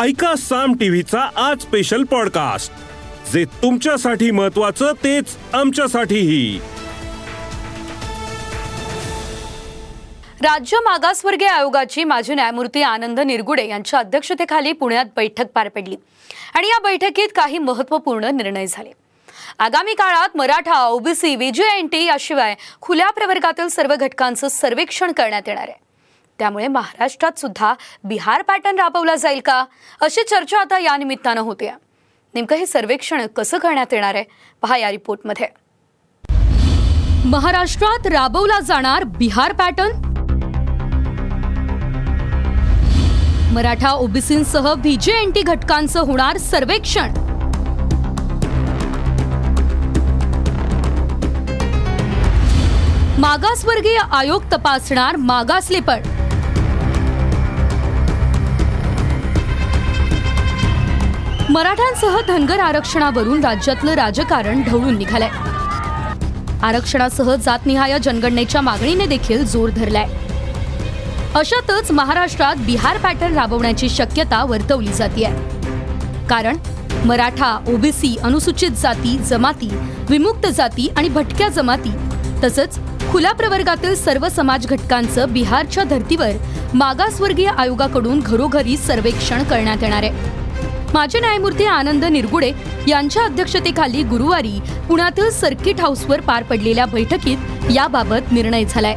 ऐका साम टीव्हीचा आज स्पेशल पॉडकास्ट जे तुमच्यासाठी महत्वाचं तेच आमच्यासाठीही. राज्य मागासवर्गीय आयोगाची माजी न्यायमूर्ती आनंद निरगुडे यांच्या अध्यक्षतेखाली पुण्यात बैठक पार पडली. आणि या बैठकीत काही महत्त्वपूर्ण निर्णय झाले. आगामी काळात मराठा ओबीसी व्हीजीआयएनटी याशिवाय खुल्या प्रवर्गातील सर्व घटकांचं सर्वेक्षण करण्यात येणार आहे. त्यामुळे महाराष्ट्रात सुद्धा बिहार पॅटर्न राबवला जाईल का? अशी चर्चा आता या निमित्तानं होते. नेमकं हे सर्वेक्षण कसं करण्यात येणार आहे? पहा या रिपोर्टमध्ये. महाराष्ट्रात राबवला जाणार बिहार पॅटर्न मराठा ओबीसींसह व्हीजेएनटी घटकांचं होणार सर्वेक्षण. मागासवर्गीय आयोग तपासणार मागासलेपण. मराठ्यांसह धनगर आरक्षणावरून राज्यातलं राजकारण ढवळून निघालंय. आरक्षणासह जातनिहाय जनगणनेच्या मागणीने देखील जोर धरलाय. अशातच महाराष्ट्रात बिहार पॅटर्न राबवण्याची शक्यता वर्तवली जाते कारण मराठा ओबीसी अनुसूचित जाती जमाती विमुक्त जाती आणि भटक्या जमाती तसंच खुल्या प्रवर्गातील सर्व समाज घटकांचं बिहारच्या धर्तीवर मागासवर्गीय आयोगाकडून घरोघरी सर्वेक्षण करण्यात येणार आहे. माजी न्यायमूर्ती आनंद निरगुडे यांच्या अध्यक्षतेखाली गुरुवारी पुण्यातील सर्किट हाऊसवर पार पडलेल्या बैठकीत याबाबत निर्णय झालाय.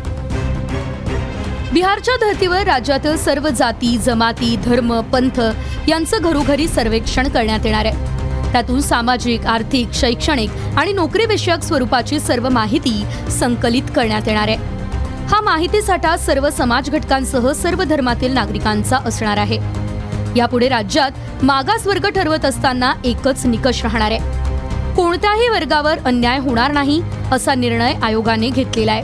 बिहारच्या धर्तीवर राज्यातील सर्व जाती जमाती धर्म पंथ यांचं घरोघरी सर्वेक्षण करण्यात येणार आहे. त्यातून सामाजिक आर्थिक शैक्षणिक आणि नोकरीविषयक स्वरूपाची सर्व माहिती संकलित करण्यात येणार आहे. हा माहिती साठा सर्व समाज घटकांसह सर्व धर्मातील नागरिकांचा असणार आहे. यापुढे राज्यात मागासवर्ग ठरवत असताना एकच निकष राहणार आहे. कोणत्याही वर्गावर अन्याय होणार नाही असा निर्णय आयोगाने घेतलेला आहे.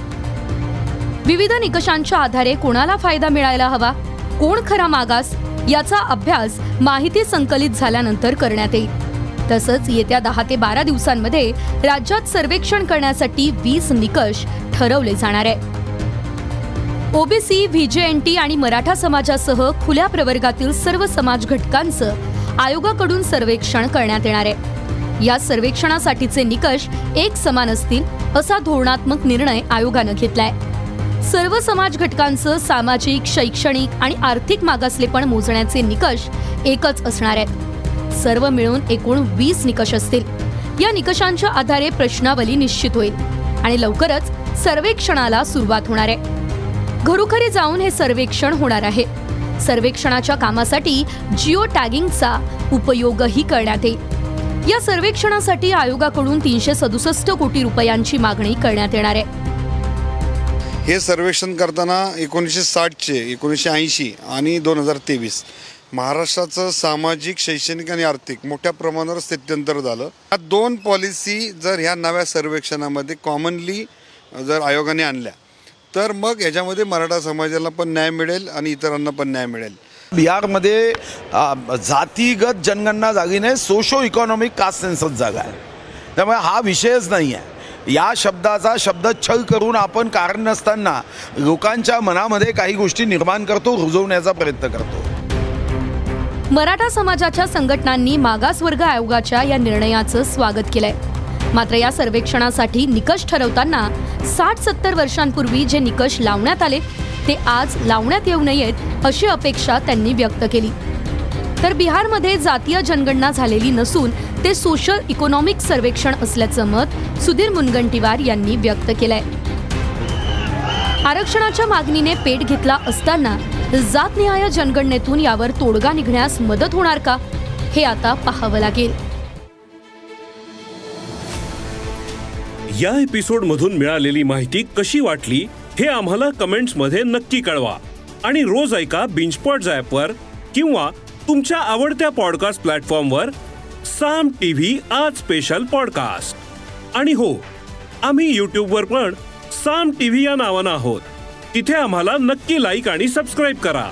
विविध निकषांच्या आधारे कोणाला फायदा मिळायला हवा कोण खरा मागास याचा अभ्यास माहिती संकलित झाल्यानंतर करण्यात येईल. तसंच येत्या दहा ते बारा दिवसांमध्ये राज्यात सर्वेक्षण करण्यासाठी वीस निकष ठरवले जाणार आहे. ओबीसी व्हीजेएनटी आणि मराठा समाजासह खुल्या प्रवर्गातील सर्व समाज घटकांचं आयोगाकडून सर्वेक्षण करण्यात येणार आहे. या सर्वेक्षणासाठीचे निकष एक समान असतील असा धोरणात्मक निर्णय आयोगानं घेतलाय. सर्व समाज घटकांचं सामाजिक शैक्षणिक आणि आर्थिक मागासलेपण मोजण्याचे निकष एकच असणार आहेत. सर्व मिळून एकूण वीस निकष असतील. या निकषांच्या आधारे प्रश्नावली निश्चित होईल आणि लवकरच सर्वेक्षणाला सुरुवात होणार आहे. घरोघरी जाऊन हे सर्वेक्षण होणार आहे. सर्वेक्षणाच्या कामासाठी जिओ टॅगिंगचा उपयोगही करण्यात येईल. या सर्वेक्षणासाठी आयोगाकडून तीनशे सदुसष्ट कोटी रुपयांची मागणी करण्यात येणार आहे. हे सर्वेक्षण करताना एकोणीसशे साठचे एकोणीसशे ऐंशी आणि दोन हजार तेवीस महाराष्ट्राचं सामाजिक शैक्षणिक आणि आर्थिक मोठ्या प्रमाणावर स्थित्यंतर झालं. या दोन पॉलिसी जर ह्या नव्या सर्वेक्षणामध्ये कॉमनली जर आयोगाने आणल्या तर मग ह्याच्यामध्ये मराठा समाजाला पण न्याय मिळेल आणि इतरांना पण न्याय मिळेल. बिहारमध्ये जातीगत जनगणना जागी नाही सोशो इकॉनॉमिक कास्ट सेन्सस जागा आहे. त्यामुळे हा विषयच नाही आहे या शब्दाचा शब्दच्छल करून आपण कारण नसताना लोकांच्या मनामध्ये काही गोष्टी निर्माण करतो रुजवण्याचा प्रयत्न करतो. मराठा समाजाच्या संघटनांनी मागासवर्ग आयोगाच्या या निर्णयाचं स्वागत केलंय. मात्र या सर्वेक्षणासाठी निकष ठरवताना साठ सत्तर वर्षांपूर्वी जे निकष लावण्यात आले ते आज लावण्यात येऊ नयेत अशी अपेक्षा त्यांनी व्यक्त केली. तर बिहारमध्ये जातीय जनगणना झालेली नसून ते सोशल इकॉनॉमिक सर्वेक्षण असल्याचं मत सुधीर मुनगंटीवार यांनी व्यक्त केलंय. आरक्षणाच्या मागणीने पेट घेतला असताना जातनिहाय जनगणनेतून यावर तोडगा निघण्यास मदत होणार का हे आता पाहावं लागेल. या एपिसोड मधून मिळालेली माहिती कशी वाटली हे आम्हाला कमेंट्समध्ये नक्की कळवा. आणि रोज ऐका बिंचपॉट वर किंवा तुमच्या आवडत्या पॉडकास्ट प्लॅटफॉर्मवर साम टीव्ही आज स्पेशल पॉडकास्ट आणि हो आम्ही वर पण साम टीव्ही या नावानं आहोत. तिथे आम्हाला नक्की लाईक आणि सबस्क्राईब करा.